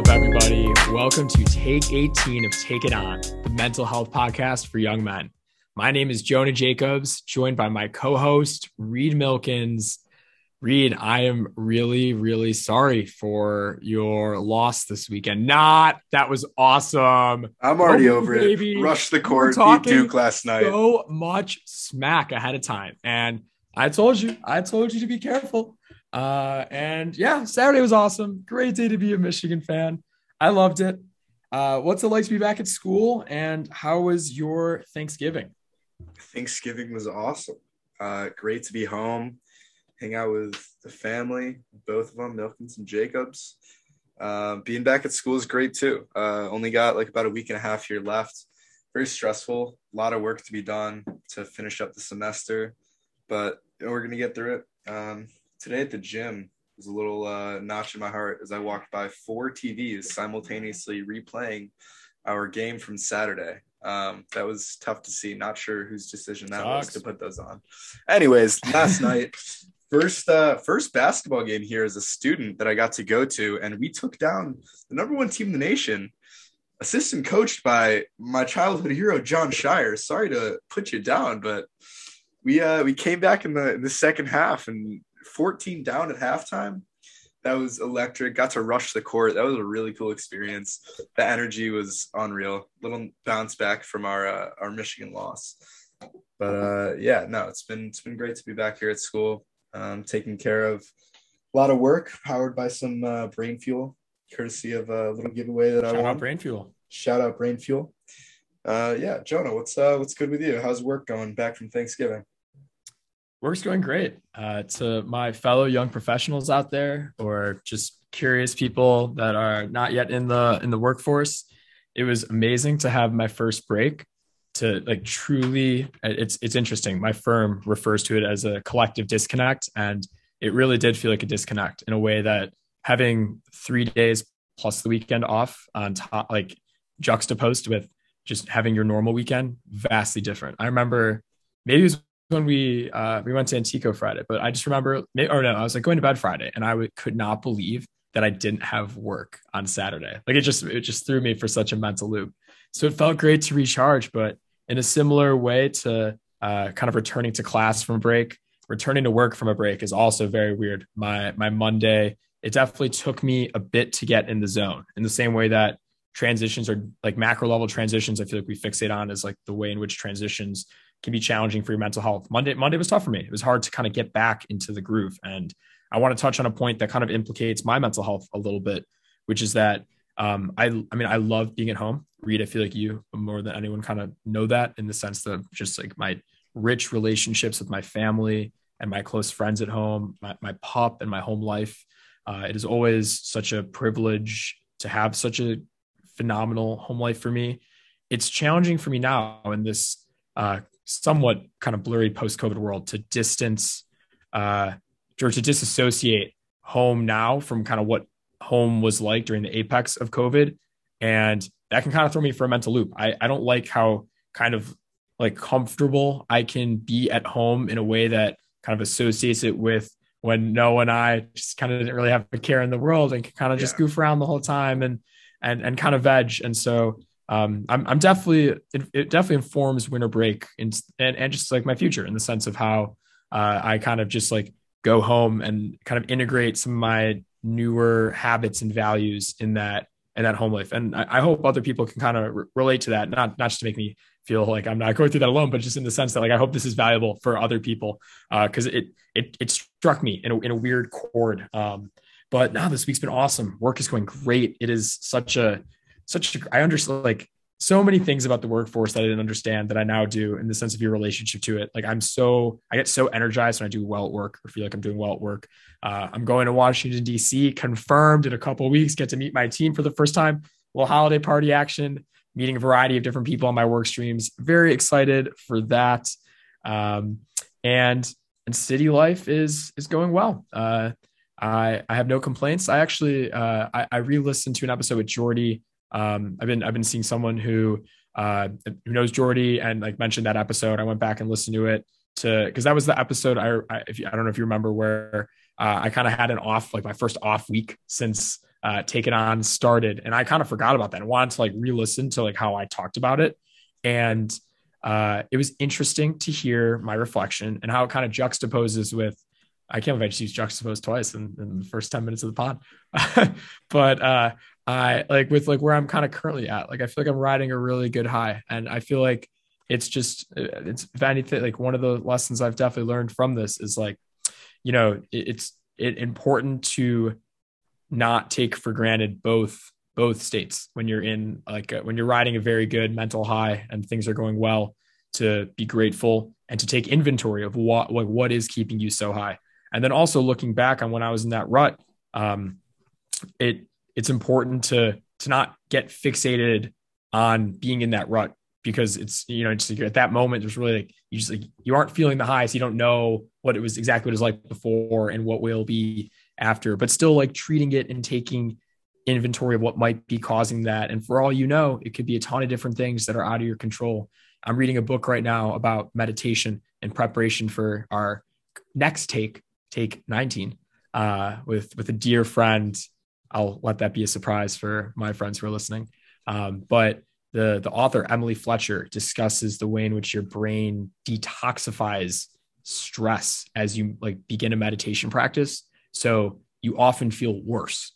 up, everybody? Welcome to Take 18 of Take It On, the mental health podcast for young men. My name is Jonah Jacobs, joined by my co host, Reed Milkins. Reed, I am really, really sorry for your loss this weekend. Not that was awesome. I'm already oh, over baby. it. Rush the court, beat Duke last night. So much smack ahead of time, and I told you, I told you to be careful. Uh, and yeah, Saturday was awesome. Great day to be a Michigan fan. I loved it. Uh, what's it like to be back at school, and how was your Thanksgiving? Thanksgiving was awesome. Uh, great to be home hang out with the family, both of them, Milkins and Jacobs. Uh, being back at school is great too. Uh, only got like about a week and a half here left. Very stressful, a lot of work to be done to finish up the semester, but we're gonna get through it. Um, today at the gym was a little uh, notch in my heart as I walked by four TVs simultaneously replaying our game from Saturday. Um, that was tough to see. Not sure whose decision that was to put those on. Anyways, last night first uh first basketball game here as a student that I got to go to, and we took down the number one team in the nation, assistant coached by my childhood hero Jon Scheyer. Sorry to put you down, but we uh we came back in the in the second half and 14 down at halftime. That was electric. Got to rush the court. That was a really cool experience. The energy was unreal. Little bounce back from our uh, our Michigan loss. But uh, yeah, no, it's been it's been great to be back here at school um, taking care of a lot of work powered by some uh, brain fuel, courtesy of a little giveaway that Shout I want. Shout out brain fuel. Shout out brain fuel. Uh, yeah, Jonah, what's uh, what's good with you? How's work going back from Thanksgiving? Work's going great. Uh, to my fellow young professionals out there, or just curious people that are not yet in the in the workforce, it was amazing to have my first break to like truly it's it's interesting my firm refers to it as a collective disconnect and it really did feel like a disconnect in a way that having three days plus the weekend off on top like juxtaposed with just having your normal weekend vastly different i remember maybe it was when we uh we went to antico friday but i just remember or no i was like going to bed friday and I w- could not believe that i didn't have work on saturday like it just it just threw me for such a mental loop so it felt great to recharge, but in a similar way to uh, kind of returning to class from break, returning to work from a break is also very weird. My my Monday, it definitely took me a bit to get in the zone. In the same way that transitions are like macro level transitions, I feel like we fixate on is like the way in which transitions can be challenging for your mental health. Monday Monday was tough for me. It was hard to kind of get back into the groove, and I want to touch on a point that kind of implicates my mental health a little bit, which is that um, I, I mean, I love being at home. Reed, I feel like you more than anyone kind of know that in the sense that just like my rich relationships with my family and my close friends at home, my, my pup and my home life. Uh, it is always such a privilege to have such a phenomenal home life for me. It's challenging for me now in this uh, somewhat kind of blurry post COVID world to distance uh, or to disassociate home now from kind of what home was like during the apex of COVID. And that can kind of throw me for a mental loop. I, I don't like how kind of like comfortable I can be at home in a way that kind of associates it with when Noah and I just kind of didn't really have a care in the world and could kind of just yeah. goof around the whole time and and and kind of veg. And so um, I'm I'm definitely it, it, definitely informs winter break and, and and just like my future in the sense of how uh, I kind of just like go home and kind of integrate some of my newer habits and values in that in that home life. And I, I hope other people can kind of re- relate to that, not not just to make me feel like I'm not going through that alone, but just in the sense that like I hope this is valuable for other people because uh, it it it struck me in a, in a weird chord. Um, but now this week's been awesome. Work is going great. It is such a such a, I understand like so many things about the workforce that I didn't understand that I now do in the sense of your relationship to it. Like I'm so, I get so energized when I do well at work or feel like I'm doing well at work. Uh, I'm going to Washington, DC, confirmed in a couple weeks, get to meet my team for the first time. Little holiday party action, meeting a variety of different people on my work streams. Very excited for that. Um, and, and city life is, is going well. Uh, I, I have no complaints. I actually, uh, I, I re-listened to an episode with Jordy um, I've been I've been seeing someone who uh, who knows Jordy and like mentioned that episode. I went back and listened to it to because that was the episode I I, you, I don't know if you remember where uh, I kind of had an off like my first off week since uh, Take It On started, and I kind of forgot about that. I wanted to like re-listen to like how I talked about it, and uh, it was interesting to hear my reflection and how it kind of juxtaposes with. I can't believe I just used juxtapose twice in, in the first ten minutes of the pod, but uh, I like with like where I'm kind of currently at. Like I feel like I'm riding a really good high, and I feel like it's just it's if anything like one of the lessons I've definitely learned from this is like, you know, it, it's it important to not take for granted both both states when you're in like a, when you're riding a very good mental high and things are going well to be grateful and to take inventory of what like what is keeping you so high and then also looking back on when i was in that rut um it it's important to to not get fixated on being in that rut because it's you know just like at that moment there's really like you just like you aren't feeling the highs. You don't know what it was exactly what it was like before and what will be after but still like treating it and taking inventory of what might be causing that. And for all you know it could be a ton of different things that are out of your control. I'm reading a book right now about meditation and preparation for our next take take 19 uh, with with a dear friend i'll let that be a surprise for my friends who are listening um, but the the author Emily Fletcher discusses the way in which your brain detoxifies stress as you like begin a meditation practice. So you often feel worse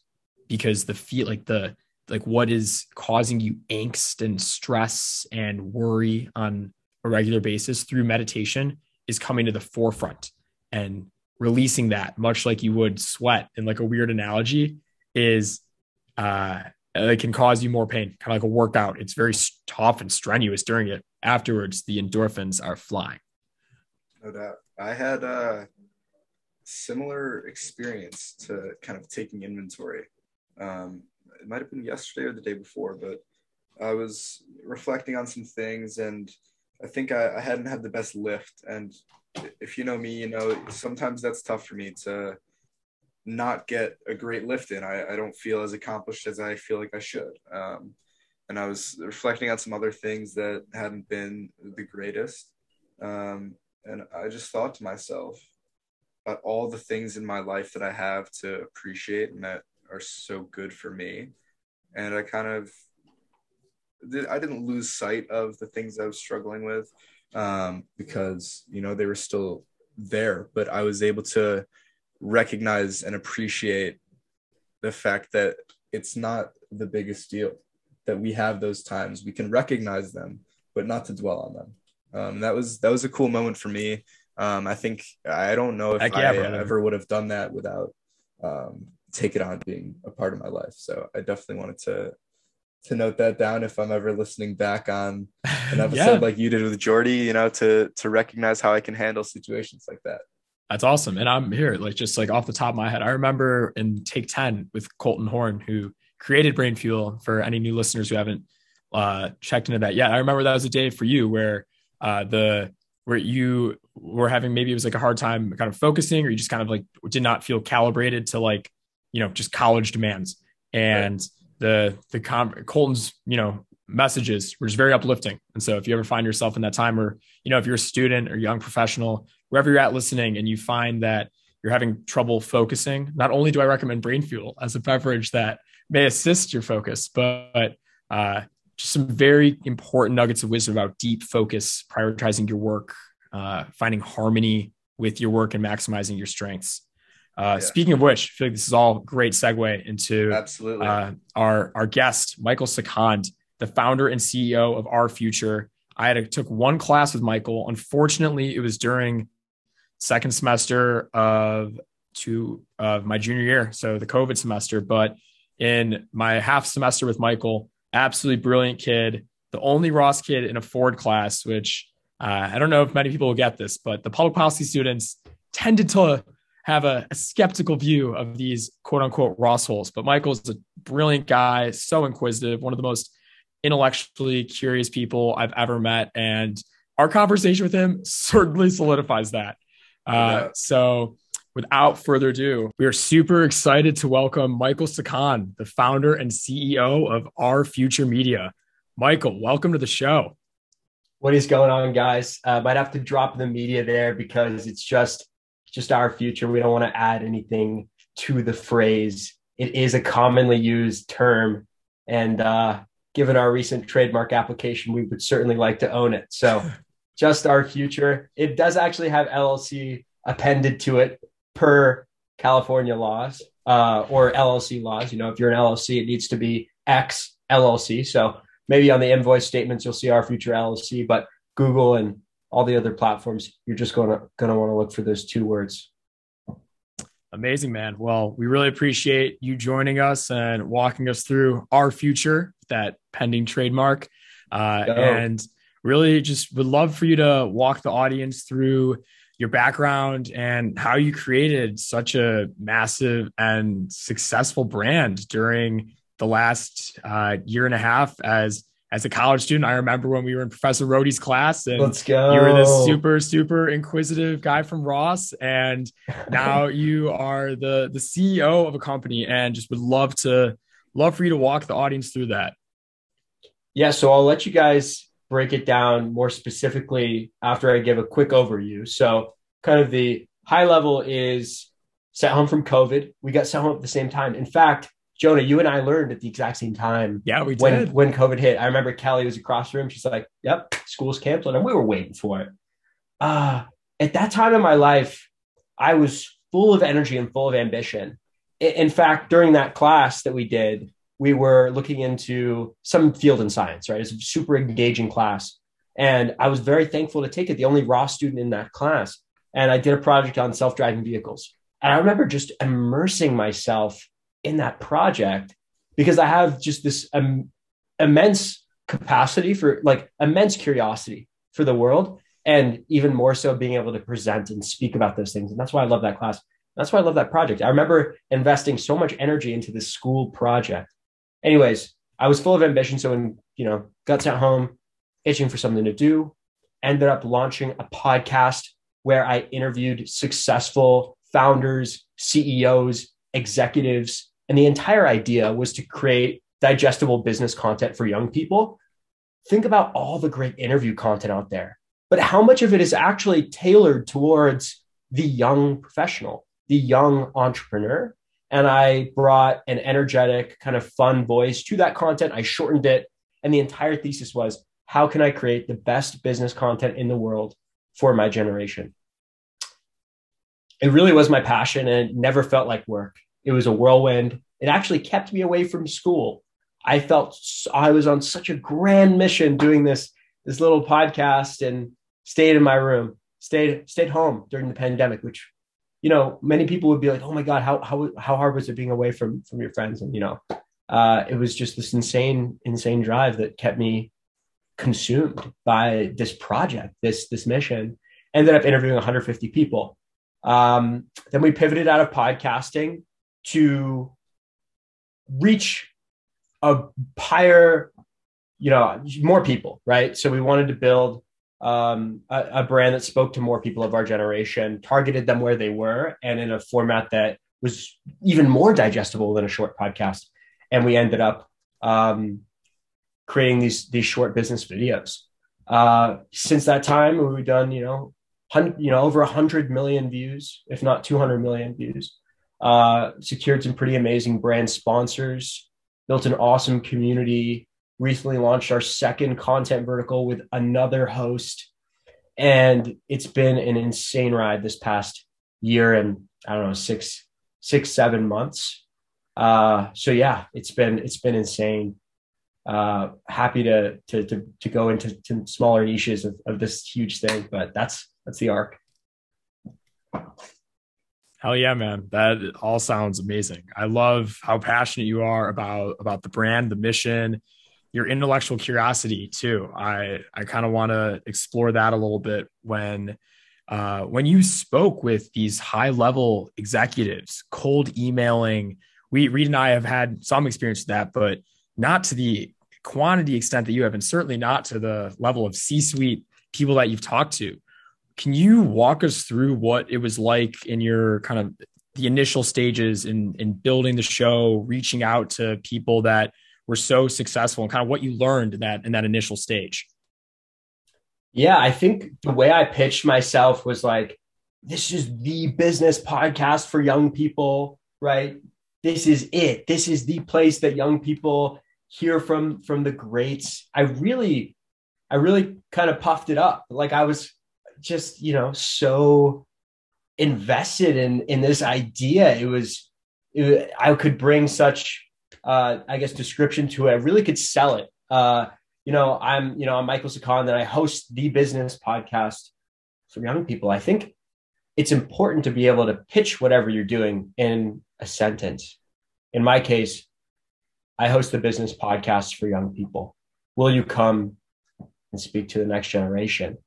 because the feel like the like what is causing you angst and stress and worry on a regular basis through meditation is coming to the forefront and releasing that much like you would sweat in like a weird analogy is uh it can cause you more pain, kind of like a workout. It's very tough and strenuous during it. Afterwards, the endorphins are flying. No doubt. I had a similar experience to kind of taking inventory. Um, it might have been yesterday or the day before, but I was reflecting on some things and I think I, I hadn't had the best lift. And if you know me, you know, sometimes that's tough for me to not get a great lift in. I, I don't feel as accomplished as I feel like I should. Um, and I was reflecting on some other things that hadn't been the greatest. Um, and I just thought to myself about all the things in my life that I have to appreciate and that are so good for me. And I kind of, I didn't lose sight of the things I was struggling with um, because, you know, they were still there, but I was able to recognize and appreciate the fact that it's not the biggest deal that we have those times. We can recognize them but not to dwell on them. Um, that was that was a cool moment for me. Um, i think i don't know if Heck i brother. ever would have done that without um, take it on being a part of my life. So i definitely wanted to to note that down if i'm ever listening back on an episode yeah. like you did with jordy you know to to recognize how i can handle situations like that that's awesome. And I'm here, like just like off the top of my head. I remember in Take 10 with Colton Horn, who created Brain Fuel for any new listeners who haven't uh, checked into that yet. I remember that was a day for you where uh, the where you were having maybe it was like a hard time kind of focusing, or you just kind of like did not feel calibrated to like you know just college demands. And right. the the com- Colton's you know messages were just very uplifting. And so if you ever find yourself in that time, or you know if you're a student or young professional wherever you're at listening and you find that you're having trouble focusing, not only do I recommend Brain Fuel as a beverage that may assist your focus, but uh, just some very important nuggets of wisdom about deep focus, prioritizing your work, uh, finding harmony with your work, and maximizing your strengths. Uh, yeah. Speaking of which, I feel like this is all great segue into absolutely uh, our our guest, Michael Sakand, the founder and CEO of Our Future. I had a, took one class with Michael. Unfortunately, it was during second semester of two of my junior year, so the COVID semester. But in my half semester with Michael, absolutely brilliant kid, the only Ross kid in a Ford class, which uh, I don't know if many people will get this, but the public policy students tended to have a, a, skeptical view of these quote unquote Ross holes. But Michael's a brilliant guy, so inquisitive, one of the most intellectually curious people I've ever met. And our conversation with him certainly solidifies that. Uh, so, without further ado, we are super excited to welcome Michael Sakand, the founder and CEO of Our Future Media. Michael, welcome to the show. What is going on, guys? Uh, might have to drop the media there because it's just just our future. We don't want to add anything to the phrase it is a commonly used term. And uh, given our recent trademark application, we would certainly like to own it. So, just our future. It does actually have LLC appended to it per California laws uh, or LLC laws. You know, if you're an LLC, it needs to be X LLC. So maybe on the invoice statements, you'll see our future LLC, but Google and all the other platforms, you're just going to going to want to look for those two words. Amazing, man. Well, we really appreciate you joining us and walking us through our future, that pending trademark. Uh, and really just would love for you to walk the audience through your background and how you created such a massive and successful brand during the last uh, year and a half as as a college student, I remember when we were in Professor Rohde's class and Let's go. you were this super, super inquisitive guy from Ross. And now you are the the CEO of a company and just would love to love for you to walk the audience through that. Yeah, so I'll let you guys break it down more specifically after I give a quick overview. So kind of the high level is sent home from COVID. We got sent home at the same time. In fact, Jonah, you and I learned at the exact same time. Yeah, we when, did. When COVID hit, I remember Kelly was across the room. She's like, "Yep, school's canceled," and we were waiting for it. Uh, at that time in my life, I was full of energy and full of ambition. In fact, during that class that we did, we were looking into some field in science. Right, it's a super engaging class, and I was very thankful to take it. The only raw student in that class, and I did a project on self-driving vehicles. And I remember just immersing myself in that project because I have just this um, immense capacity for like immense curiosity for the world and even more so being able to present and speak about those things. And that's why I love that class. That's why I love that project. I remember investing so much energy into this school project. Anyways, I was full of ambition. So when, you know, got sent home, itching for something to do, ended up launching a podcast where I interviewed successful founders, CEOs, executives, and the entire idea was to create digestible business content for young people. Think about all the great interview content out there, but how much of it is actually tailored towards the young professional, the young entrepreneur? And I brought an energetic, kind of fun voice to that content. I shortened it. And the entire thesis was how can I create the best business content in the world for my generation? It really was my passion and it never felt like work. It was a whirlwind. It actually kept me away from school. I felt I was on such a grand mission doing this this little podcast and stayed in my room, stayed stayed home during the pandemic, which you know many people would be like, "Oh my god, how how how hard was it being away from from your friends?" And you know, uh, it was just this insane insane drive that kept me consumed by this project, this this mission. Ended up interviewing 150 people. Um, then we pivoted out of podcasting to reach a higher, you know, more people, right? So we wanted to build um, a, a, brand that spoke to more people of our generation, targeted them where they were, and in a format that was even more digestible than a short podcast. And we ended up um, creating these these short business videos. Uh, since that time, we've done you know, you know, over hundred million views, if not two hundred million views uh, secured some pretty amazing brand sponsors, built an awesome community, recently launched our second content vertical with another host. And it's been an insane ride this past year and I don't know, six, six, seven months. Uh, so yeah, it's been, it's been insane. Uh, happy to, to, to, to go into to smaller niches of, of this huge thing, but that's, that's the arc. Hell yeah, man. That all sounds amazing. I love how passionate you are about about the brand, the mission, your intellectual curiosity too. I I kind of want to explore that a little bit when uh, when you spoke with these high level executives, cold emailing. We Reed and I have had some experience with that, but not to the quantity extent that you have, and certainly not to the level of C suite people that you've talked to. Can you walk us through what it was like in your kind of the initial stages in in building the show, reaching out to people that were so successful and kind of what you learned in that in that initial stage? Yeah, I think the way I pitched myself was like, this is the business podcast for young people, right? this is it. This is the place that young people hear from from the greats. I really, I really kind of puffed it up. Like I was just, you know, so invested in in this idea. It was, it, I could bring such, uh, I guess, description to it. I really could sell it. Uh, you know, I'm, you know, I'm Michael Sakan, and I host the business podcast for young people. I think it's important to be able to pitch whatever you're doing in a sentence. In my case, I host the business podcast for young people. Will you come and speak to the next generation?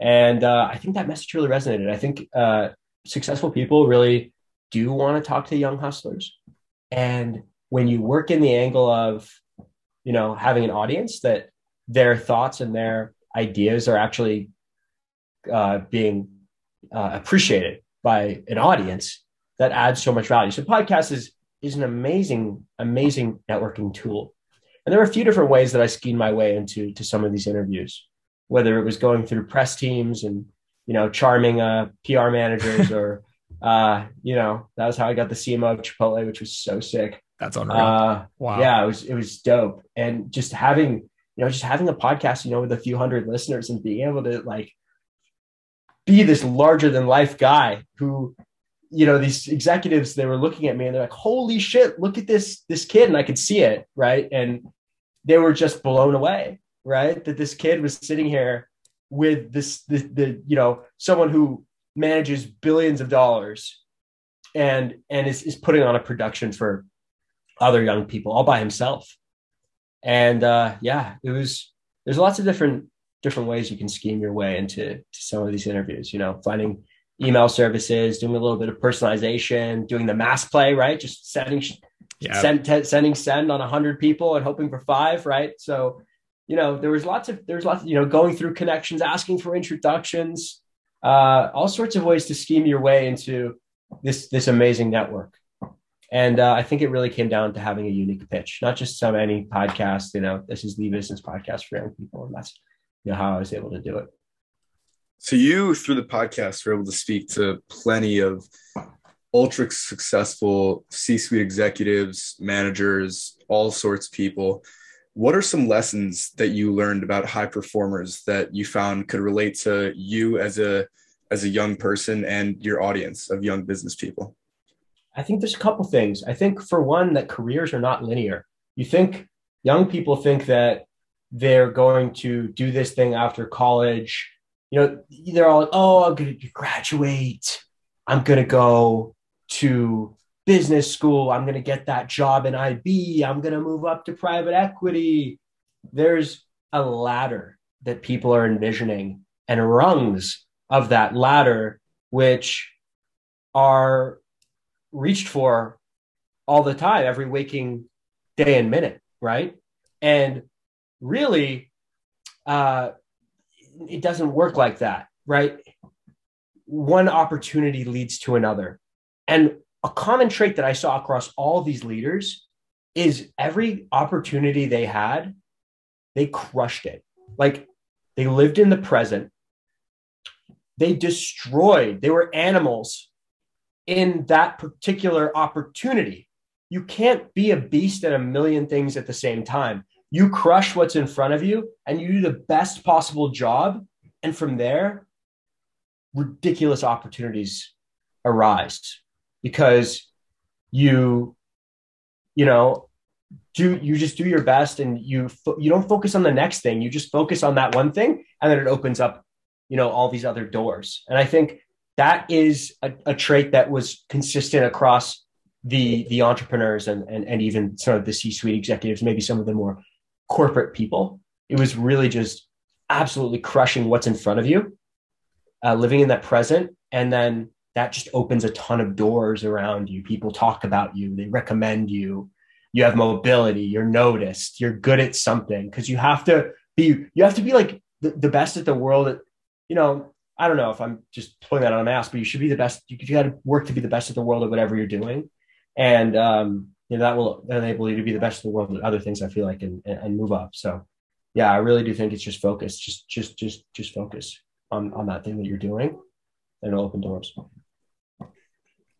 And uh, I think that message really resonated. I think uh, successful people really do want to talk to young hustlers. And when you work in the angle of, you know, having an audience that their thoughts and their ideas are actually uh, being uh, appreciated by an audience, that adds so much value. So podcast is is an amazing, amazing networking tool. And there are a few different ways that I schemed my way into to some of these interviews, whether it was going through press teams and you know charming uh, PR managers, or uh, you know that was how I got the CMO of Chipotle, which was so sick. That's unreal. Uh, wow. Yeah, it was it was dope, and just having you know just having a podcast, you know, with a few hundred listeners and being able to like be this larger than life guy who you know these executives they were looking at me and they're like holy shit look at this this kid and i could see it right and they were just blown away right that this kid was sitting here with this the, the you know someone who manages billions of dollars and and is, is putting on a production for other young people all by himself and uh yeah it was there's lots of different different ways you can scheme your way into some of these interviews you know finding email services, doing a little bit of personalization, doing the mass play, right? Just sending, yeah. send, t- sending send on a hundred people and hoping for five, right? So, you know, there was lots of, there's lots, of, you know, going through connections, asking for introductions, uh, all sorts of ways to scheme your way into this, this amazing network. And uh, I think it really came down to having a unique pitch, not just some any podcast, you know, this is the business podcast for young people. And that's, you know, how I was able to do it. So you, through the podcast, were able to speak to plenty of ultra successful C-suite executives, managers, all sorts of people. What are some lessons that you learned about high performers that you found could relate to you as a as a young person and your audience of young business people? I think there's a couple things. I think for one that careers are not linear. You think young people think that they're going to do this thing after college you know, they're all like, oh, I'm going to graduate. I'm going to go to business school. I'm going to get that job in IB. I'm going to move up to private equity. There's a ladder that people are envisioning and rungs of that ladder, which are reached for all the time, every waking day and minute, right? And really, uh, it doesn't work like that, right? One opportunity leads to another. And a common trait that I saw across all these leaders is every opportunity they had, they crushed it. Like they lived in the present. They destroyed, they were animals in that particular opportunity. You can't be a beast at a million things at the same time you crush what's in front of you and you do the best possible job. And from there, ridiculous opportunities arise because you, you know, do you just do your best and you you don't focus on the next thing you just focus on that one thing and then it opens up you know all these other doors and i think that is a, a trait that was consistent across the the entrepreneurs and, and and even some of the c-suite executives maybe some of the more corporate people. It was really just absolutely crushing what's in front of you, uh, living in that present. And then that just opens a ton of doors around you. People talk about you, they recommend you. You have mobility, you're noticed, you're good at something because you have to be, you have to be like the, the best at the world. At, you know, I don't know if I'm just pulling that on a mask, but you should be the best. You, you got to work to be the best at the world at whatever you're doing. And um, you know, that will enable you to be the best in the world at other things I feel like and, and move up. So yeah, I really do think it's just focus. Just just just just focus on on that thing that you're doing and it'll open doors.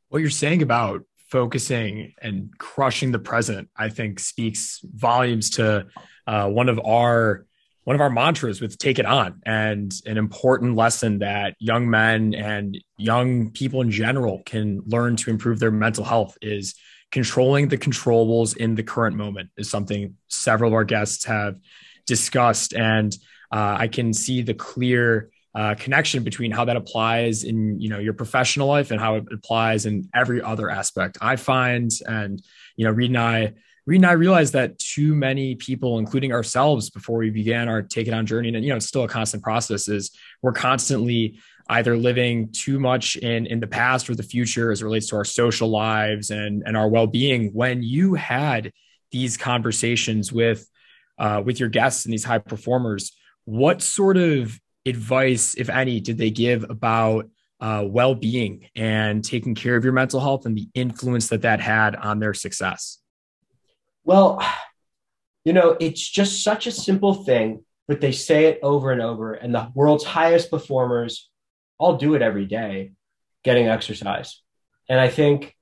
What you're saying about focusing and crushing the present, I think speaks volumes to uh, one of our one of our mantras with take it on and an important lesson that young men and young people in general can learn to improve their mental health is controlling the controllables in the current moment is something several of our guests have discussed. And uh, i can see the clear uh, connection between how that applies in you know your professional life and how it applies in every other aspect i find. And you know reed and i Reed and I realized that too many people, including ourselves, before we began our take it on journey, and you know, it's still a constant process, is we're constantly either living too much in in the past or the future as it relates to our social lives and and our well-being. When you had these conversations with uh, with your guests and these high performers, what sort of advice, if any, did they give about uh, well-being and taking care of your mental health and the influence that that had on their success? Well, you know, it's just such a simple thing, but they say it over and over. And the world's highest performers all do it every day, getting exercise. And I think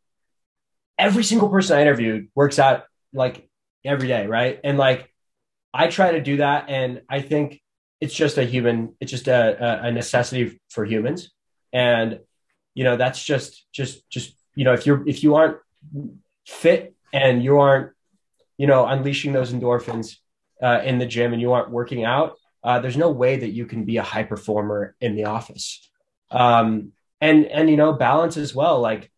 every single person I interviewed works out like every day, right? And like I try to do that. And I think it's just a human, it's just a, a necessity for humans. And, you know, that's just, just, just, you know, if you're, if you aren't fit and you aren't you know, unleashing those endorphins uh, in the gym and you aren't working out, uh, there's no way that you can be a high performer in the office. Um, and and you know, balance as well. Like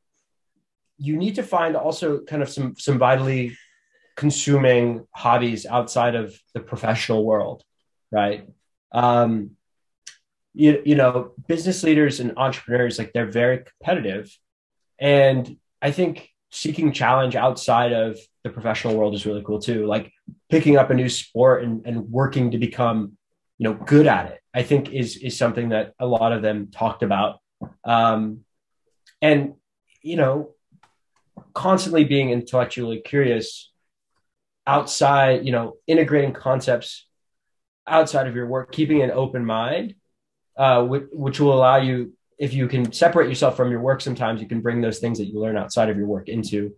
you need to find also kind of some some vitally consuming hobbies outside of the professional world, right? Um, you, you know, business leaders and entrepreneurs, like they're very competitive. And I think seeking challenge outside of the professional world is really cool too. Like picking up a new sport and, and working to become, you know, good at it, I think is, is something that a lot of them talked about. Um, and, you know, constantly being intellectually curious outside, you know, integrating concepts outside of your work, keeping an open mind, uh, which, which will allow you if you can separate yourself from your work sometimes you can bring those things that you learn outside of your work into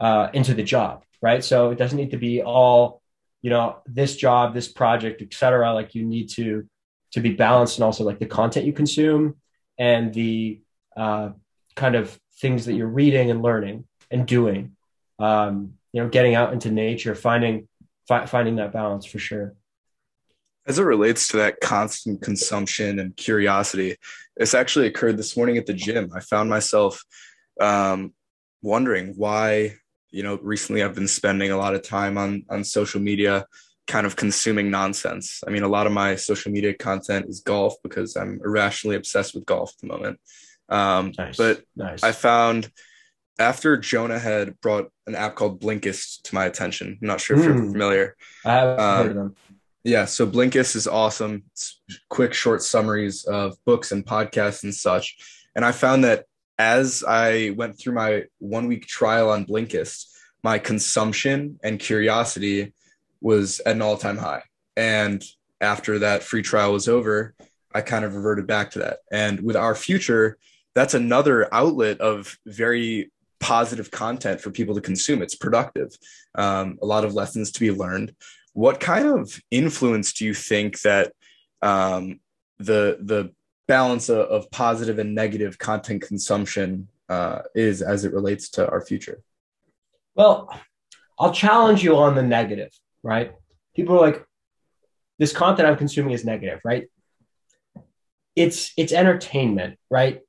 uh, into the job right? So it doesn't need to be all you know this job this project etc like you need to to be balanced and also like the content you consume and the uh, kind of things that you're reading and learning and doing um, you know getting out into nature finding fi- finding that balance for sure as it relates to that constant consumption and curiosity, this actually occurred this morning at the gym. I found myself um, wondering why, you know, recently I've been spending a lot of time on on social media, kind of consuming nonsense. I mean, a lot of my social media content is golf because I'm irrationally obsessed with golf at the moment. Um, nice. But nice. I found after Jonah had brought an app called Blinkist to my attention. I'm not sure if mm. you're hmm. familiar. I have um, heard of them. Yeah, so Blinkist is awesome. It's quick, short summaries of books and podcasts and such. And I found that as I went through my one week trial on Blinkist, my consumption and curiosity was at an all time high. And after that free trial was over, I kind of reverted back to that. And with our future, that's another outlet of very positive content for people to consume. It's productive, um, a lot of lessons to be learned what kind of influence do you think that um, the the balance of, of, positive and negative content consumption uh, is as it relates to our future? Well, I'll challenge you on the negative, right? People are like, this content I'm consuming is negative, right? It's it's entertainment, right?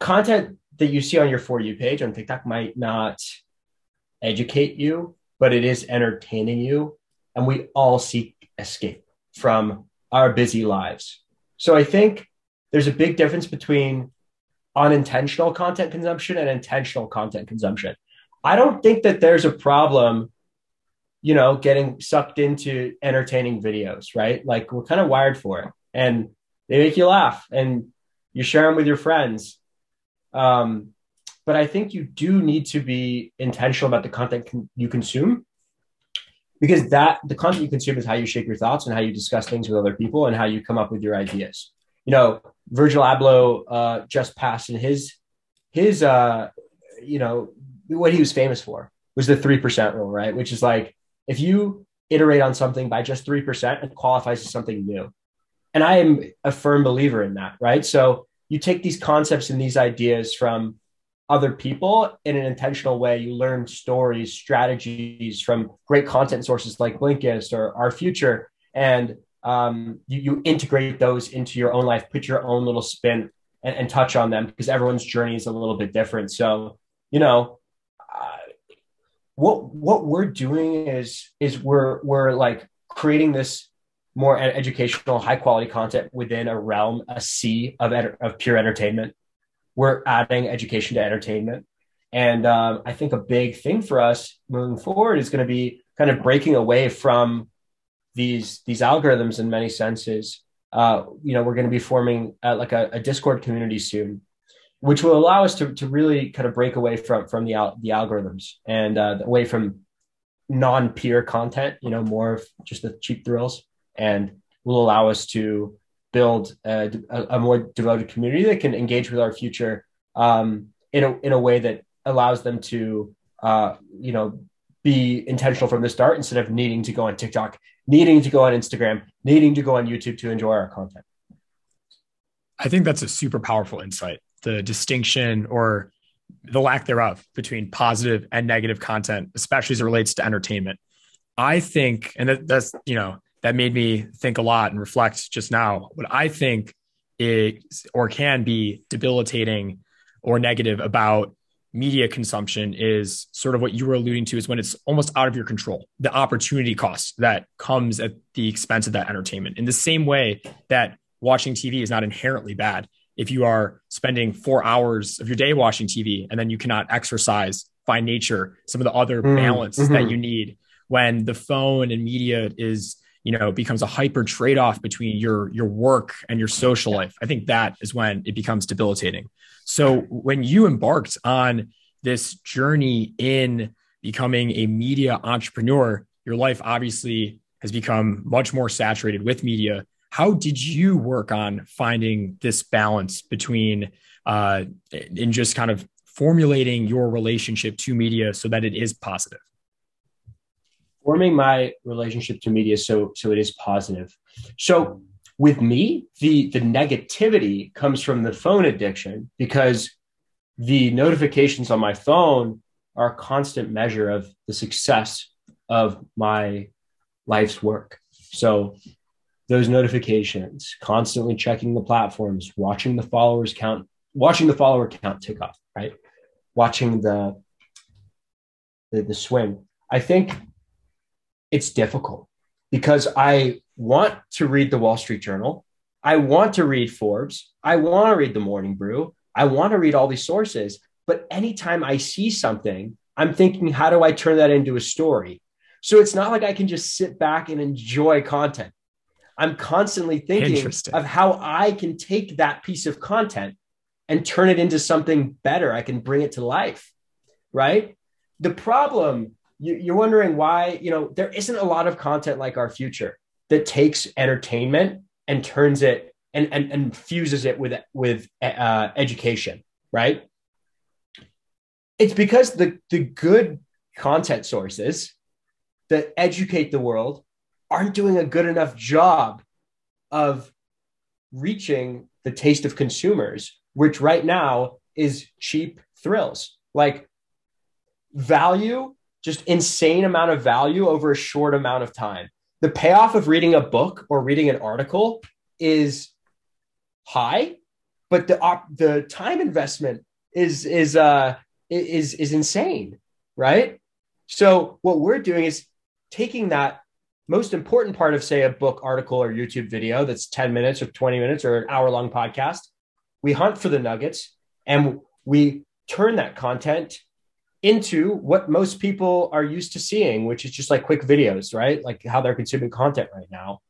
Content that you see on your For You page on TikTok might not educate you, but it is entertaining you and we all seek escape from our busy lives. So I think there's a big difference between unintentional content consumption and intentional content consumption. I don't think that there's a problem, you know, getting sucked into entertaining videos, right? Like we're kind of wired for it and they make you laugh and you share them with your friends. Um, but I think you do need to be intentional about the content con- you consume because that the content you consume is how you shape your thoughts and how you discuss things with other people and how you come up with your ideas. You know, Virgil Abloh uh, just passed and his his uh, you know what he was famous for was the 3% rule, right? Which is like if you iterate on something by just 3%, it qualifies as something new. And I am a firm believer in that, right? So you take these concepts and these ideas from other people in an intentional way. You learn stories, strategies from great content sources like Blinkist or Our Future, and um, you, you, integrate those into your own life, put your own little spin and, and, touch on them because everyone's journey is a little bit different. So, you know, uh, what what we're doing is is we're we're like creating this more educational, high quality content within a realm, a sea of, ed- of pure entertainment. We're adding education to entertainment. And um, I think a big thing for us moving forward is going to be kind of breaking away from these these algorithms in many senses. Uh, you know, we're going to be forming uh, like a, a, Discord community soon, which will allow us to, to really kind of break away from from the the algorithms and uh, away from non peer content. You know, more of just the cheap thrills and will allow us to build a, a, more devoted community that can engage with our future um, in a in a way that allows them to uh, you know be intentional from the start instead of needing to go on TikTok, needing to go on Instagram, needing to go on YouTube to enjoy our content. I think that's a super powerful insight. The distinction or the lack thereof between positive and negative content, especially as it relates to entertainment. I think, and that's, you know, that made me think a lot and reflect just now. What I think is or can be debilitating or negative about media consumption is sort of what you were alluding to is when it's almost out of your control the opportunity cost that comes at the expense of that entertainment in the same way that watching tv is not inherently bad if you are spending four hours of your day watching tv and then you cannot exercise find nature some of the other mm, balance mm-hmm. that you need when the phone and media is you know it becomes a hyper trade-off between your your work and your social life. I think that is when it becomes debilitating. So when you embarked on this journey in becoming a media entrepreneur your life obviously has become much more saturated with media. How did you work on finding this balance between uh in just kind of formulating your relationship to media so that it is positive forming my relationship to media so so it is positive. So with me, the the negativity comes from the phone addiction because the notifications on my phone are a constant measure of the success of my life's work. So those notifications, constantly checking the platforms, watching the followers count, watching the follower count tick up, right? Watching the the, the swing. I think it's difficult because I want to read the Wall Street Journal. I want to read Forbes. I want to read the Morning Brew. I want to read all these sources. But anytime I see something, I'm thinking, how do I turn that into a story? So it's not like I can just sit back and enjoy content. I'm constantly thinking of how I can take that piece of content and turn it into something better. I can bring it to life. Right. The problem you, are wondering why you know there isn't a lot of content like our future that takes entertainment and turns it and and, and fuses it with with uh, education right? It's because the the good content sources that educate the world aren't doing a good enough job of reaching the taste of consumers which right now is cheap thrills. Like value just insane amount of value over a short amount of time. The payoff of reading a book or reading an article is high, but the op- the time investment is is uh is is insane, right? So what we're doing is taking that most important part of say a book article or YouTube video that's 10 minutes or 20 minutes or an hour long podcast. We hunt for the nuggets and we turn that content into what most people are used to seeing, which is just like quick videos, right? Like how they're consuming content right now.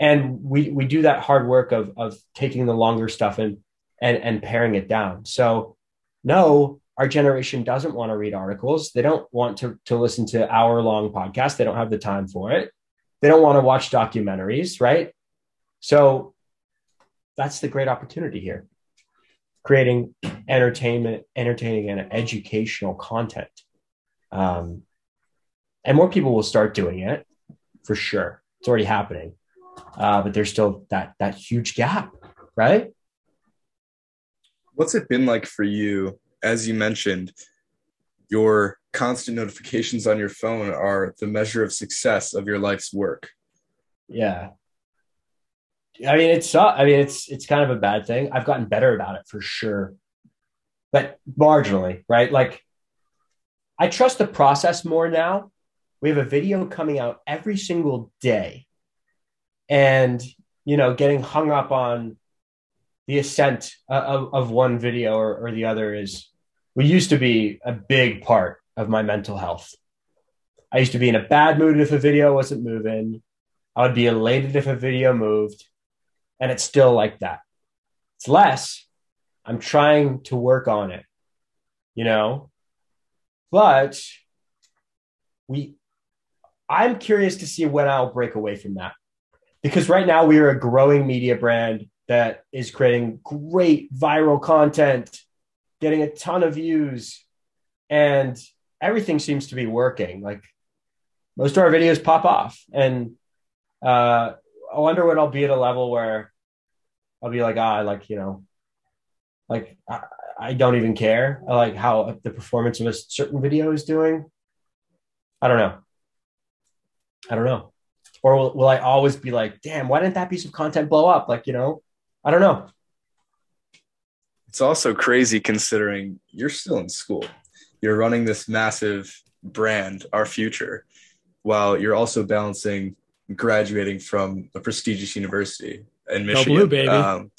And we we do that hard work of of taking the longer stuff and and and paring it down. So no, our generation doesn't want to read articles. They don't want to to listen to hour long podcasts. They don't have the time for it. They don't want to watch documentaries, right? So that's the great opportunity here. Creating entertainment, entertaining and educational content. Um, and more people will start doing it for sure. It's already happening. Uh, but there's still that that huge gap, right? What's it been like for you? As you mentioned, your constant notifications on your phone are the measure of success of your life's work. Yeah. I mean, it's uh, I mean, it's it's kind of a bad thing. I've gotten better about it for sure, but marginally, right? Like, I trust the process more now. We have a video coming out every single day, and you know, getting hung up on the ascent uh, of, of one video or, or the other is we used to be a big part of my mental health. I used to be in a bad mood if a video wasn't moving. I would be elated if a video moved. And it's still like that. It's less. I'm trying to work on it, you know? But we, I'm curious to see when I'll break away from that. Because right now we are a growing media brand that is creating great viral content, getting a ton of views, and everything seems to be working. Like most of our videos pop off. And uh, I wonder when I'll be at a level where I'll be like, ah, like, you know, like I, I don't even care like how the performance of a certain video is doing. I don't know. I don't know. Or will, will I always be like, damn, why didn't that piece of content blow up? Like, you know, I don't know. It's also crazy considering you're still in school. You're running this massive brand, our future, while you're also balancing graduating from a prestigious university in Michigan. Go blue, baby. Um,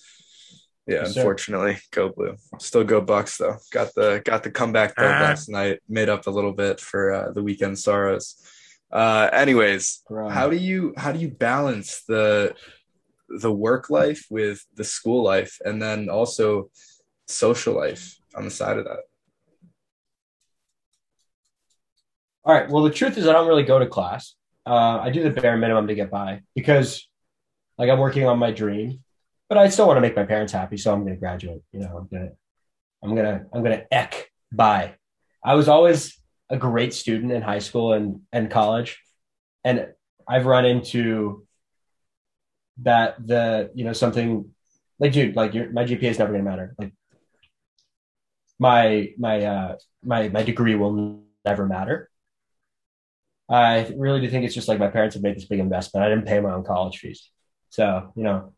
yeah, Yes, sir. unfortunately, go blue. Still go Bucks though. Got the got the comeback though Ah. last night. Made up a little bit for uh, the weekend sorrows. Uh, anyways, how do you how do you balance the the work life with the school life and then also social life on the side of that? All right. Well, the truth is, I don't really go to class. Uh, I do the bare minimum to get by because, like, I'm working on my dream, but I still want to make my parents happy. So I'm going to graduate. You know, I'm gonna, I'm gonna, I'm gonna eck by. I was always a great student in high school and and college, and I've run into that the you know something like dude like your my GPA is never going to matter like my my uh my my degree will never matter I really do think it's just like my parents have made this big investment. I didn't pay my own college fees. So, you know,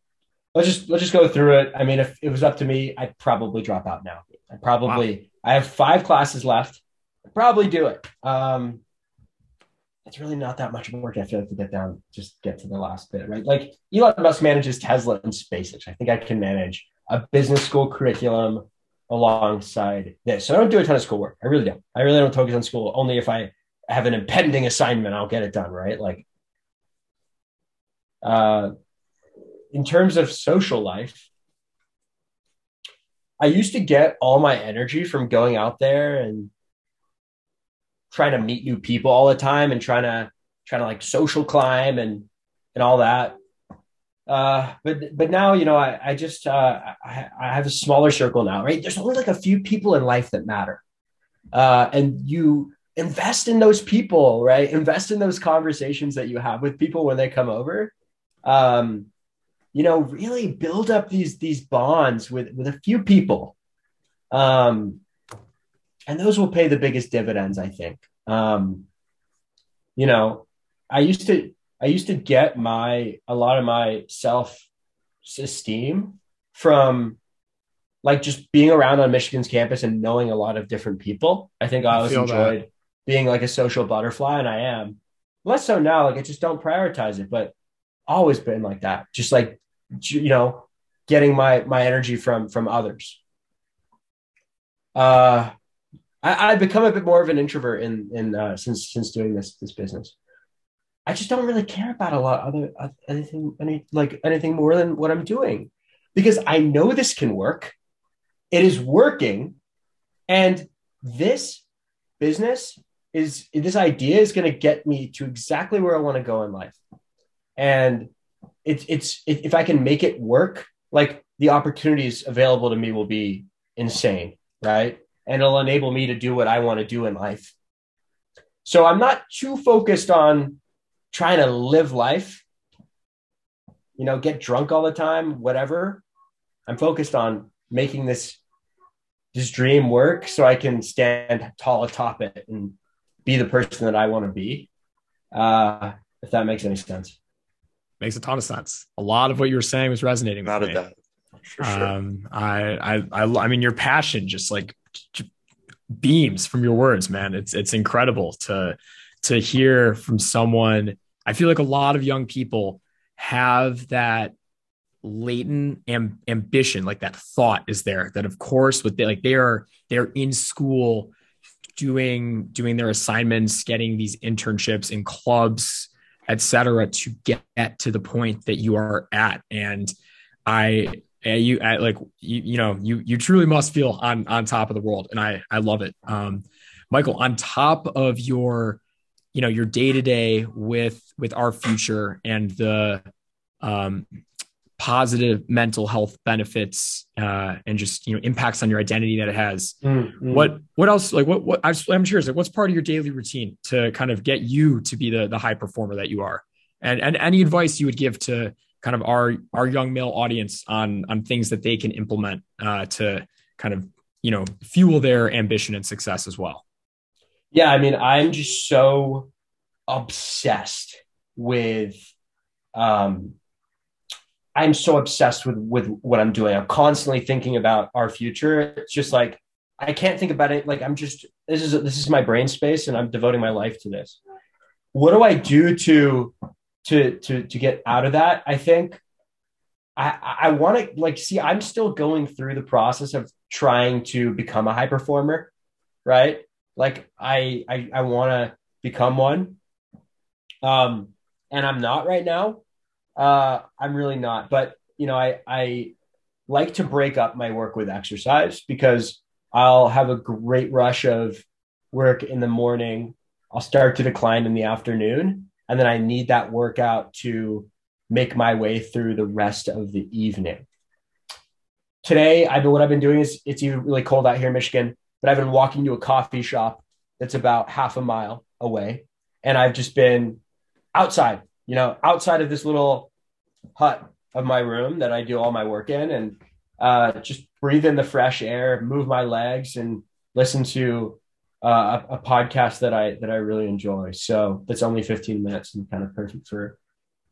let's just let's just go through it. I mean, if it was up to me, I'd probably drop out now. I probably I have five classes left. I'd probably do it. Um it's really not that much work. I feel like to get down, just get to the last bit, right? Like Elon Musk manages Tesla and SpaceX. I think I can manage a business school curriculum alongside this. So I don't do a ton of schoolwork. I really don't. I really don't focus on school. Only if I have an impending assignment, I'll get it done, right? Like, uh, in terms of social life, I used to get all my energy from going out there and trying to meet new people all the time and trying to trying to like social climb and and all that. Uh, but but now you know I I just uh, I, I have a smaller circle now, right? There's only like a few people in life that matter, uh, and you invest in those people, right? Invest in those conversations that you have with people when they come over. Um, you know, really build up these these bonds with with a few people. Um, and those will pay the biggest dividends, I think. Um, you know, I used to I used to get my a lot of my self esteem from like just being around on Michigan's campus and knowing a lot of different people. I think I I always feel that. Being like a social butterfly, and I am less so now. Like I just don't prioritize it, but always been like that. Just like you know, getting my my energy from from others. Uh, I, I've become a bit more of an introvert in in uh, since since doing this this business. I just don't really care about a lot other anything any like anything more than what I'm doing because I know this can work. It is working, and this business is this idea is going to get me to exactly where I want to go in life. And it's it's if I can make it work, like the opportunities available to me will be insane, right? And it'll enable me to do what I want to do in life. So I'm not too focused on trying to live life, you know, get drunk all the time, whatever. I'm focused on making this this dream work so I can stand tall atop it and be the person that I want to be. Uh, if that makes any sense. Makes a ton of sense. A lot of what you were saying was resonating. Not with a me. doubt. For sure. Um, I, I, I, I mean, your passion just like beams from your words, man. It's, it's incredible to, to hear from someone. I feel like a lot of young people have that latent am- ambition, like that thought is there. That of course, with the, like they are, they're in school doing doing their assignments, getting these internships in clubs, etc., to get to the point that you are at. And I you I, like you you know you you truly must feel on on top of the world, and I I love it. Um, Michael, on top of your you know your day to day with with our future and the um positive mental health benefits uh, and just you know impacts on your identity that it has. Mm-hmm. What what else like what what I'm, I'm curious like what's part of your daily routine to kind of get you to be the the high performer that you are, and and any advice you would give to kind of our our young male audience on on things that they can implement uh, to kind of you know fuel their ambition and success as well. Yeah, I mean, I'm just so obsessed with um I'm so obsessed with with what I'm doing. I'm constantly thinking about our future. It's just like I can't think about it. Like I'm just this is this is my brain space, and I'm devoting my life to this. What do I do to to to to get out of that? I think I I want to like see. I'm still going through the process of trying to become a high performer, right? Like I I I want to become one, um, and I'm not right now uh, I'm really not. But you know, I I like to break up my work with exercise because I'll have a great rush of work in the morning. I'll start to decline in the afternoon, and then I need that workout to make my way through the rest of the evening. Today, I've been what I've been doing is it's even really cold out here in Michigan, but I've been walking to a coffee shop that's about half a mile away, and I've just been outside you know, outside of this little hut of my room that I do all my work in and uh, just breathe in the fresh air, move my legs and listen to uh, a, a, podcast that I, that I really enjoy. So that's only 15 minutes and kind of perfect for,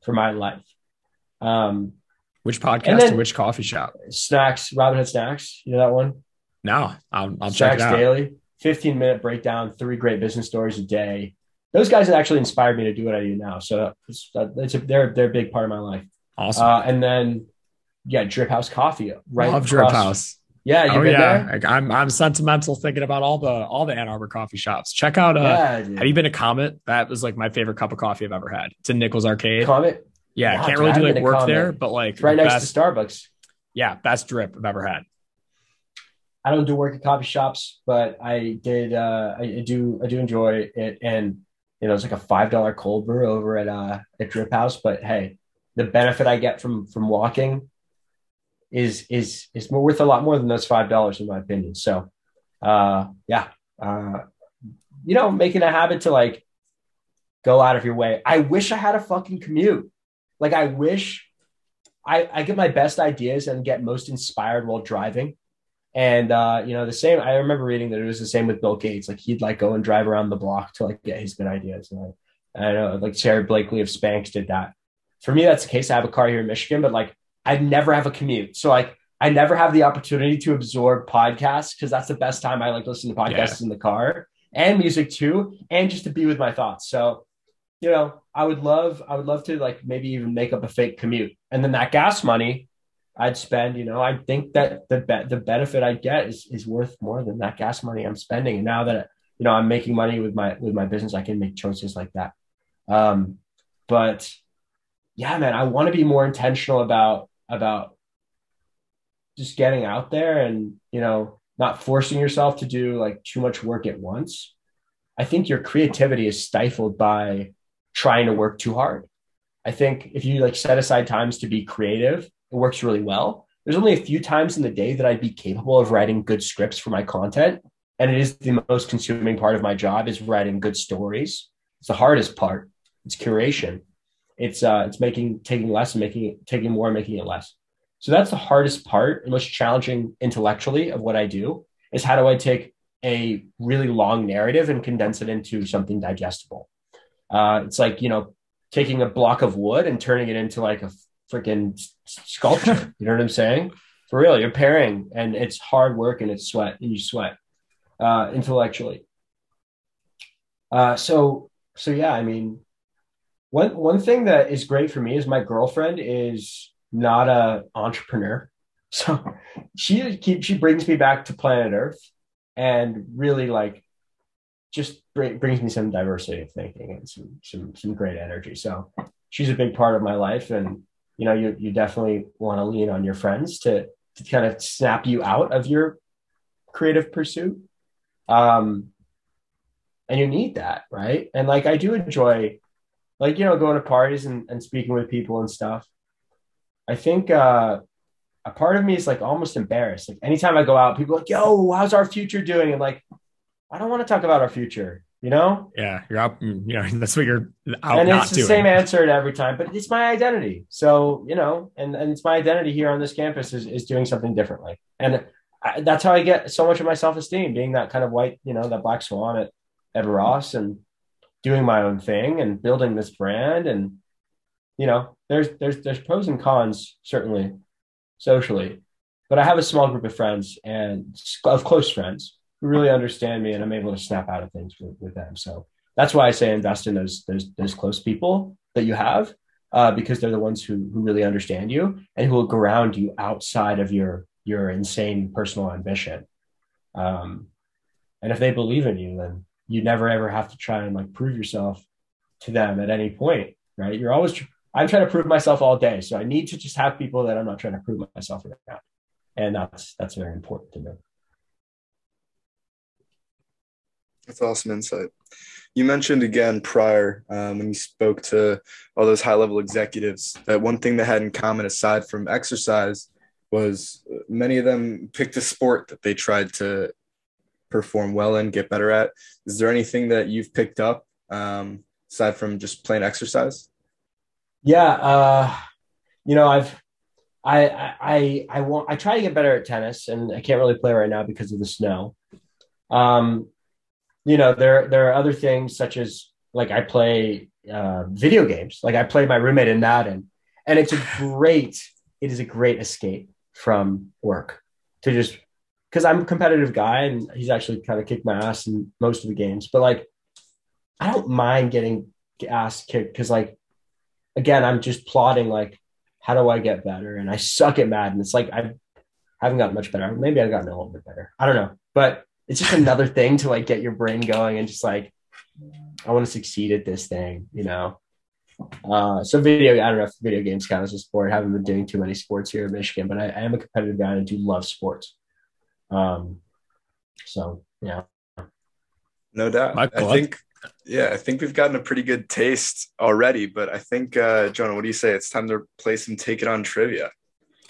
for my life. Um, which podcast then, or which coffee shop? Snacks, Robinhood Snacks. You know that one? No, I'll, I'll check it out. Daily, 15 minute breakdown, three great business stories a day those guys actually inspired me to do what I do now. So it's, it's a, they're they're a big part of my life. Awesome. Uh, and then yeah, Drip House Coffee. Right. Love Drip House. Yeah, oh yeah. There? I'm I'm sentimental thinking about all the all the Ann Arbor coffee shops. Check out. Uh, yeah, have you been to Comet? That was like my favorite cup of coffee I've ever had. It's in Nickels Arcade. Comet. Yeah, yeah can't really do like work Comet. there, but like it's right next to Starbucks. Yeah, best drip I've ever had. I don't do work at coffee shops, but I did. Uh, I do. I do enjoy it, and you know, it's like a five dollar cold brew over at uh at Drip House. But hey, the benefit I get from from walking is is is more worth a lot more than those five dollars in my opinion. So uh yeah. Uh you know, making a habit to like go out of your way. I wish I had a fucking commute. Like I wish I, I get my best ideas and get most inspired while driving. And uh, you know, the same. I remember reading that it was the same with Bill Gates. Like he'd like go and drive around the block to like get his good ideas. And I, I know like Sara Blakely of Spanx did that. For me, that's the case. I have a car here in Michigan, but like I'd never have a commute. So like I never have the opportunity to absorb podcasts because that's the best time I like listen to podcasts yeah. in the car and music too, and just to be with my thoughts. So, you know, I would love, I would love to like maybe even make up a fake commute, and then that gas money I'd spend, you know, I think that the be- the benefit I get is is worth more than that gas money I'm spending. And now that you know I'm making money with my with my business, I can make choices like that. Um, but yeah, man, I want to be more intentional about about just getting out there and you know not forcing yourself to do like too much work at once. I think your creativity is stifled by trying to work too hard. I think if you like set aside times to be creative it works really well. there's only a few times in the day that I'd be capable of writing good scripts for my content. And it is the most consuming part of my job is writing good stories. It's the hardest part. It's curation. It's uh it's making taking less and making it taking more and making it less. So that's the hardest part and most challenging intellectually of what I do is how do I take a really long narrative and condense it into something digestible. Uh, it's like, you know, taking a block of wood and turning it into like a freaking sculpture. you know what I'm saying? For real, you're pairing and it's hard work and it's sweat and you sweat uh, intellectually. Uh, so, so yeah, I mean, one, one thing that is great for me is my girlfriend is not a entrepreneur. So she keeps she brings me back to planet Earth and really like just bring, brings me some diversity of thinking and some some some great energy. So she's a big part of my life, and you know you you definitely want to lean on your friends to to kind of snap you out of your creative pursuit. Um, and you need that, right? And like I do enjoy, like you know, going to parties and, and speaking with people and stuff. I think uh, a part of me is like almost embarrassed. Like anytime I go out, people like, "Yo, how's our future doing?" And like, I don't want to talk about our future. You know? Yeah, you're out. Mm, you know, that's what you're out. And it's the doing. same answer every time, but it's my identity. So you know, and and it's my identity here on this campus is is doing something differently, and I, that's how I get so much of my self esteem, being that kind of white, you know, that black swan at at Ross, and doing my own thing and building this brand, and you know, there's there's there's pros and cons certainly socially. But I have a small group of friends and of close friends who really understand me, and I'm able to snap out of things with, with them. So that's why I say invest in those those those close people that you have, uh, because they're the ones who who really understand you and who will ground you outside of your your insane personal ambition. Um, and if they believe in you, then you never ever have to try and like prove yourself to them at any point, right? You're always I'm trying to prove myself all day. So I need to just have people that I'm not trying to prove myself around. And that's that's very important to me. That's awesome insight. You mentioned again prior um, when you spoke to all those high level executives that one thing they had in common aside from exercise was many of them picked a sport that they tried to perform well in, get better at. Is there anything that you've picked up um, aside from just plain exercise? Yeah, uh, you know, I've I I I want I try to get better at tennis, and I can't really play right now because of the snow. Um, you know, there there are other things such as like I play uh, video games. Like I play my roommate in that, and and it's a great it is a great escape from work to just because I'm a competitive guy, and he's actually kind of kicked my ass in most of the games. But like, I don't mind getting ass kicked because like again, I'm just plotting like, how do I get better? And I suck at Madden. It's like I haven't gotten much better. Maybe I've gotten a little bit better. I don't know, but it's just another thing to like get your brain going and just like, I want to succeed at this thing, you know. Uh, so video, I don't know if video games count as a sport. I haven't been doing too many sports here in Michigan, but I, I am a competitive guy and I do love sports. Um, so yeah, no doubt. Michael, I think yeah, I think we've gotten a pretty good taste already, but I think, uh, Jonah, what do you say? It's time to play some Take It On trivia.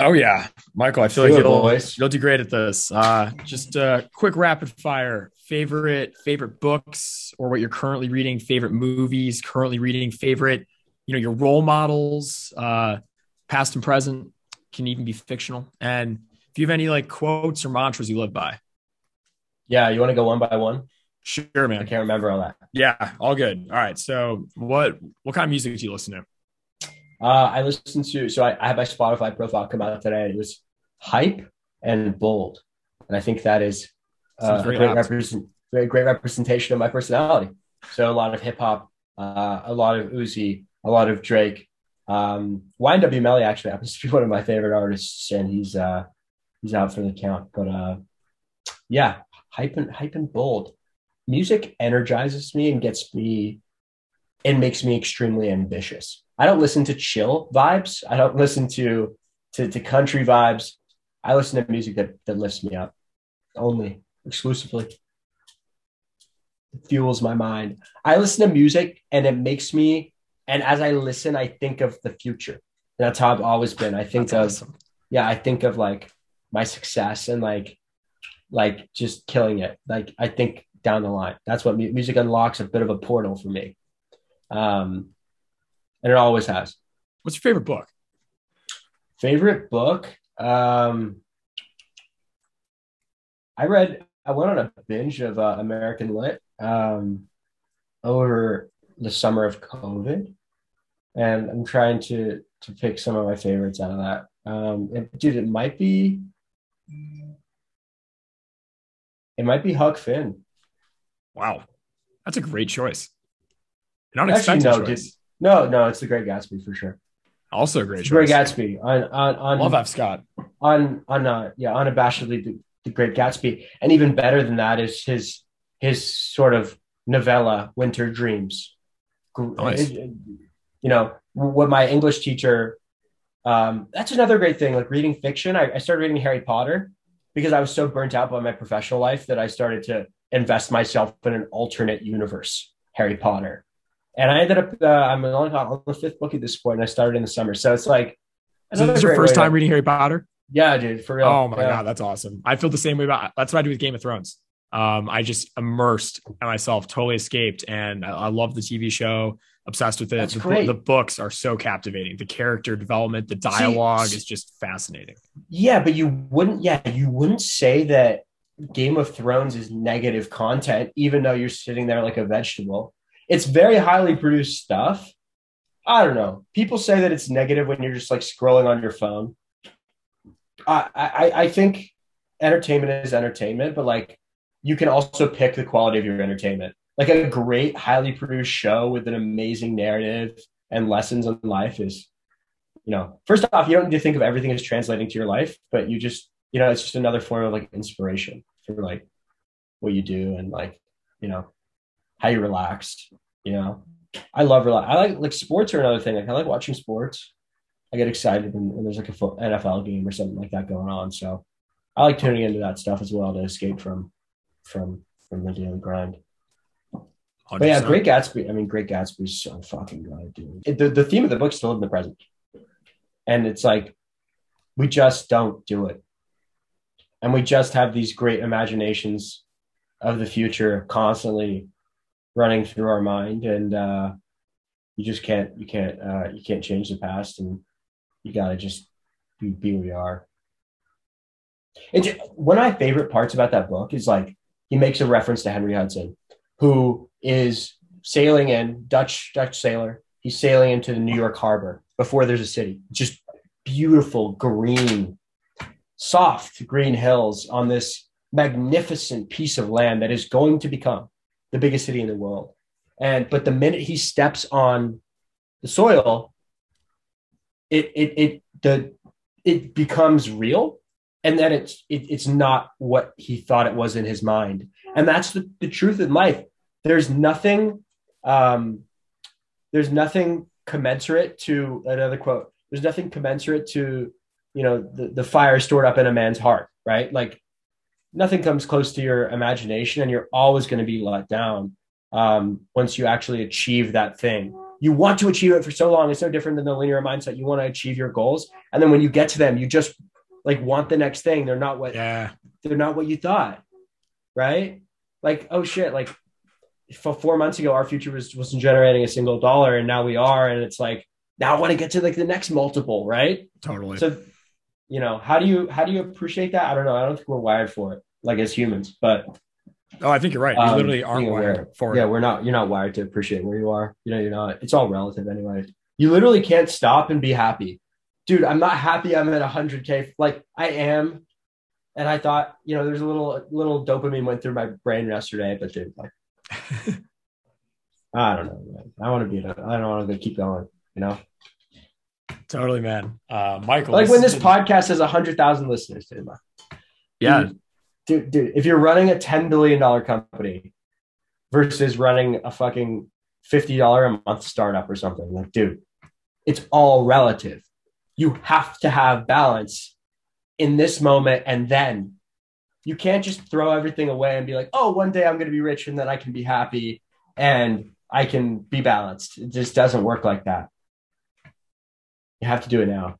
Oh yeah, Michael, I feel like you'll, you'll do great at this. Uh, just a quick rapid fire favorite favorite books or what you're currently reading, favorite movies, currently reading, favorite you know your role models, uh, past and present, can even be fictional. And if you have any like quotes or mantras you live by. Yeah, you want to go one by one? Sure, man. I can't remember all that. Yeah, all good. All right. So, what what kind of music do you listen to? Uh, I listened to so I, I have my Spotify profile come out today. It was hype and bold, and I think that is uh, a great, represent, very great representation of my personality. So a lot of hip hop, uh, a lot of Uzi, a lot of Drake. Um, YNW Melly actually happens to be one of my favorite artists, and he's uh, he's out for the count. But uh, yeah, hype and hype and bold music energizes me and gets me and makes me extremely ambitious. I don't listen to chill vibes. I don't listen to to, to country vibes. I listen to music that, that lifts me up only exclusively. It fuels my mind. I listen to music and it makes me, and as I listen, I think of the future. And that's how I've always been. I think that's of, awesome. yeah, I think of like my success and like like just killing it. Like I think down the line, that's what mu- music unlocks a bit of a portal for me. Um, and it always has. What's your favorite book? Favorite book? Um, I read. I went on a binge of uh, American Lit um, over the summer of COVID, and I'm trying to to pick some of my favorites out of that. Um, it, dude, it might be it might be Huck Finn. Wow, that's a great choice. Actually, An unexpected no, dude. No, no, it's The Great Gatsby for sure. Also a great Great. Gatsby on on on Love F. Scott. on on uh, yeah unabashedly the, the Great Gatsby, and even better than that is his his sort of novella Winter Dreams. Nice. it- you know what my English teacher. Um, that's another great thing. Like reading fiction, I, I started reading Harry Potter because I was so burnt out by my professional life that I started to invest myself in an alternate universe, Harry Potter. And I ended up, uh, I'm only on the fifth book at this point, and I started in the summer. So it's like, Is this your first way to- time reading Harry Potter? yeah, dude, for real. Oh my Yeah. god, that's awesome. I feel the same way about that's what I do with Game of Thrones. Um, I just immersed myself, totally escaped, and I, I love the TV show. Obsessed with it. That's the, great. the books are so captivating. The character development, the dialogue see- is just fascinating. Yeah, but you wouldn't. Yeah, you wouldn't say that Game of Thrones is negative content, even though you're sitting there like a vegetable. It's very highly produced stuff. I don't know. People say that it's negative when you're just like scrolling on your phone. I I, I think entertainment is entertainment, but like you can also pick the quality of your entertainment. Like a great, highly produced show with an amazing narrative and lessons in life is you know, first off, you don't need to think of everything as translating to your life, but you just, you know, it's just another form of like inspiration for like what you do and like, you know, how you relax. You know, I love relax. I like like sports are another thing. Like I like watching sports. I get excited when, when there's like a fo- NFL game or something like that going on. So I like tuning into that stuff as well to escape from from from the daily grind. But yeah, Great Gatsby. I mean, Great Gatsby is so fucking good, dude. It, the, the theme of the book live in the present. And it's like, we just don't do it. And we just have these great imaginations of the future constantly running through our mind. And uh, you just can't, you can't, uh, you can't change the past. And you got to just be, be who you are. It, one of my favorite parts about that book is like, he makes a reference to Henry Hudson who is sailing in Dutch Dutch sailor. He's sailing into the New York harbor before there's a city. Just beautiful green, soft green hills on this magnificent piece of land that is going to become the biggest city in the world. And but the minute he steps on the soil, it it it the it becomes real and then it's it, it's not what he thought it was in his mind. And that's the, the truth in life. There's nothing um there's nothing commensurate to another quote there's nothing commensurate to you know the, the fire stored up in a man's heart right? Like nothing comes close to your imagination and you're always going to be let down um, once you actually achieve that thing. You want to achieve it for so long it's no different than the linear mindset. You want to achieve your goals and then when you get to them you just like want the next thing. They're not what Yeah. they're not what you thought right? Like oh shit like for four months ago our future was wasn't generating a single dollar and now we are and it's like now i want to get to like the next multiple right? Totally. so you know how do you how do you appreciate that i don't know i don't think we're wired for it like as humans but oh, I think you're right. You um, literally aren't wired aware. for yeah it. we're not you're not wired to appreciate where you are you know you're not it's all relative anyway you literally can't stop and be happy dude i'm not happy i'm at 100k like i am and i thought you know there's a little little dopamine went through my brain yesterday but dude like i don't know man. i want to be i don't want to keep going you know Totally, man. Uh, Michael. like when this podcast has 100000 listeners dude, Yeah. dude, dude, if you're running a $10 billion company versus running a fucking $50 a month startup or something, like, dude, it's all relative. You have to have balance in this moment and then. You can't just throw everything away and be like, oh, one day I'm going to be rich and then I can be happy and I can be balanced. It just doesn't work like that. You have to do it now.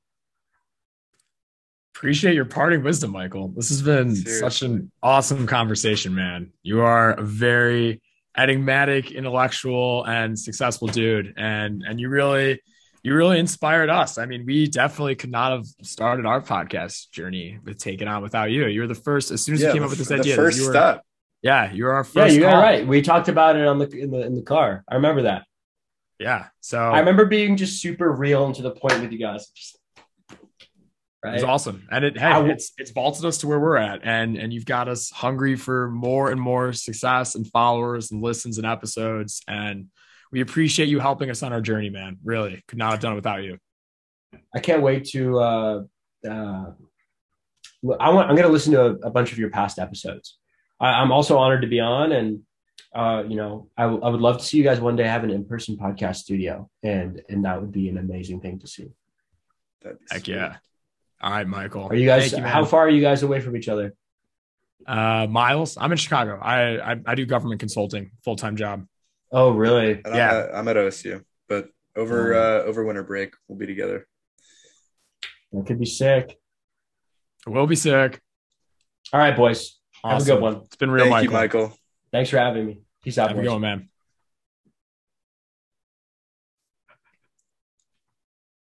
Appreciate your parting wisdom, Michael. This has been Seriously. such an awesome conversation, man. You are a very enigmatic, intellectual, and successful dude, and and you really you really inspired us. I mean, we definitely could not have started our podcast journey with taking On without you. You were the first as soon as you came the, up with this the idea. first you were, step. Yeah, you were our first. Yeah, you got it right. We talked about it on the in the in the car. I remember that. Yeah, so I remember being just super real and to the point with you guys. Just, It was awesome, and it hey, w- it's it's vaulted us to where we're at, and and you've got us hungry for more and more success and followers and listens and episodes, and we appreciate you helping us on our journey, man. Really, could not have done it without you. I can't wait to. Uh, uh, I want. I'm going to listen to a, a bunch of your past episodes. I, I'm also honored to be on, and uh, you know, I, w- I would love to see you guys one day have an in-person podcast studio, and and that would be an amazing thing to see. That'd Heck sweet. yeah! All right, Michael. Are you guys? Thank man. how far are you guys away from each other? Uh, Miles, I'm in Chicago. I I, I do government consulting, full time job. Oh, really? And Yeah. I'm at, I'm at OSU, but over Oh. uh, over winter break we'll be together. That could be sick. We'll be sick. All right, boys. Have a good one. It's been real, Thank Michael. you, Michael. Thanks for having me. Peace out, Have a boys. good man.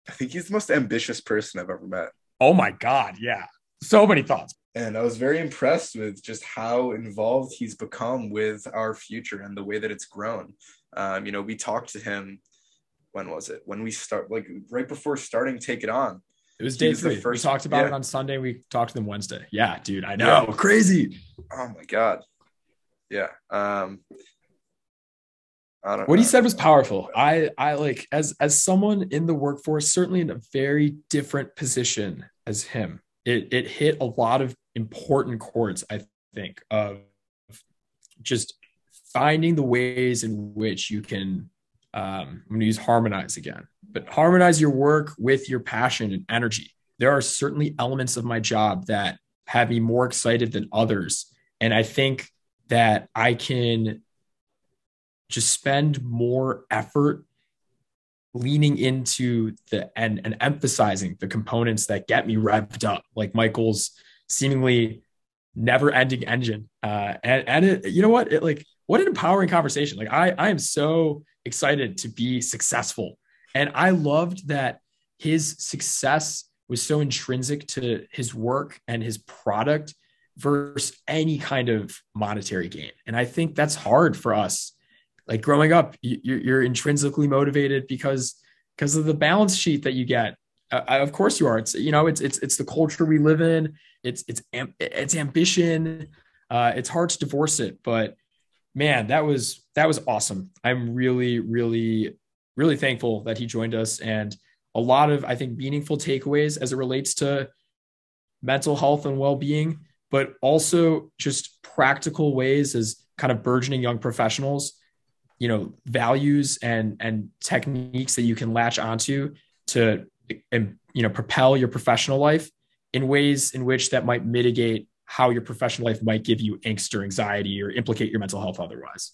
I think he's the most ambitious person I've ever met. Oh my god, yeah. So many thoughts. And I was very impressed with just how involved he's become with our future and the way that it's grown. Um, you know, we talked to him. When was it? When we start, like right before starting, take it on. It was day was the three. first- we talked about yeah. it on Sunday. We talked to them Wednesday. Yeah, dude, I know. Crazy. Oh my god. Yeah. Um, I don't. What he said was powerful. I I like as as someone in the workforce, certainly in a very different position as him. It it hit a lot of important chords, I think, of just finding the ways in which you can um I'm gonna use harmonize again, but harmonize your work with your passion and energy. There are certainly elements of my job that have me more excited than others. And I think that I can just spend more effort leaning into the and, and emphasizing the components that get me revved up, like Michael's seemingly never ending engine. Uh, and and it, you know what? It like what an empowering conversation. Like I I am so excited to be successful, and I loved that his success was so intrinsic to his work and his product versus any kind of monetary gain. And I think that's hard for us. Like growing up you- you're, intrinsically motivated because because of the balance sheet that you get. Uh, of course you are. It's you know it's it's it's the culture we live in. It's it's it's ambition. Uh it's hard to divorce it but man that was that was awesome. I'm really really really thankful that he joined us and a lot of i think meaningful takeaways as it relates to mental health and well-being but also just practical ways as kind of burgeoning young professionals you know values and and techniques that you can latch onto to you know propel your professional life in ways in which that might mitigate how your professional life might give you angst or anxiety or implicate your mental health otherwise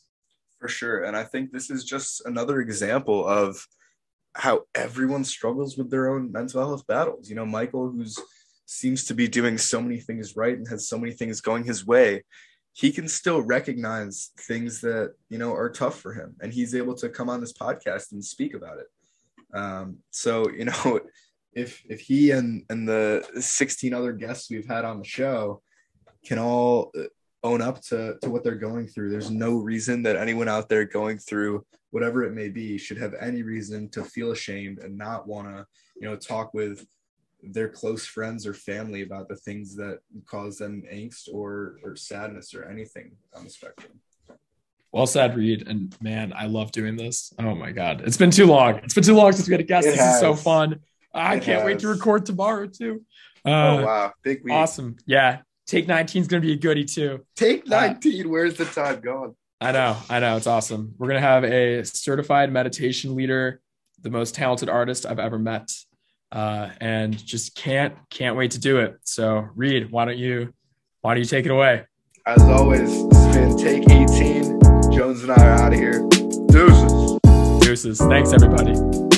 For sure. And I think this is just another example of how everyone struggles with their own mental health battles. You know, Michael, who's seems to be doing so many things right and has so many things going his way, he can still recognize things that, you know, are tough for him. And he's able to come on this podcast and speak about it. Um, so, you know, if if he and and the 16 other guests we've had on the show can all uh, own up to to what they're going through. There's no reason that anyone out there going through whatever it may be should have any reason to feel ashamed and not want to, you know, talk with their close friends or family about the things that cause them angst or or sadness or anything on the spectrum. well said reed. And man i love doing this. Oh my god. It's been too long. It's been too long since we had a guest. It this is so fun. I It can't wait to record tomorrow too. Uh, oh wow, big week. awesome. Yeah. Take 19 is going to be a goodie too. Take 19. Where's the time gone? I know, I know, it's awesome. We're gonna have a certified meditation leader, the most talented artist I've ever met, uh, and just can't can't wait to do it. So, Reed, why don't you why don't you take it away? As always, has been Take 18. Jones and I are out of here. Deuces. Deuces. Thanks, everybody.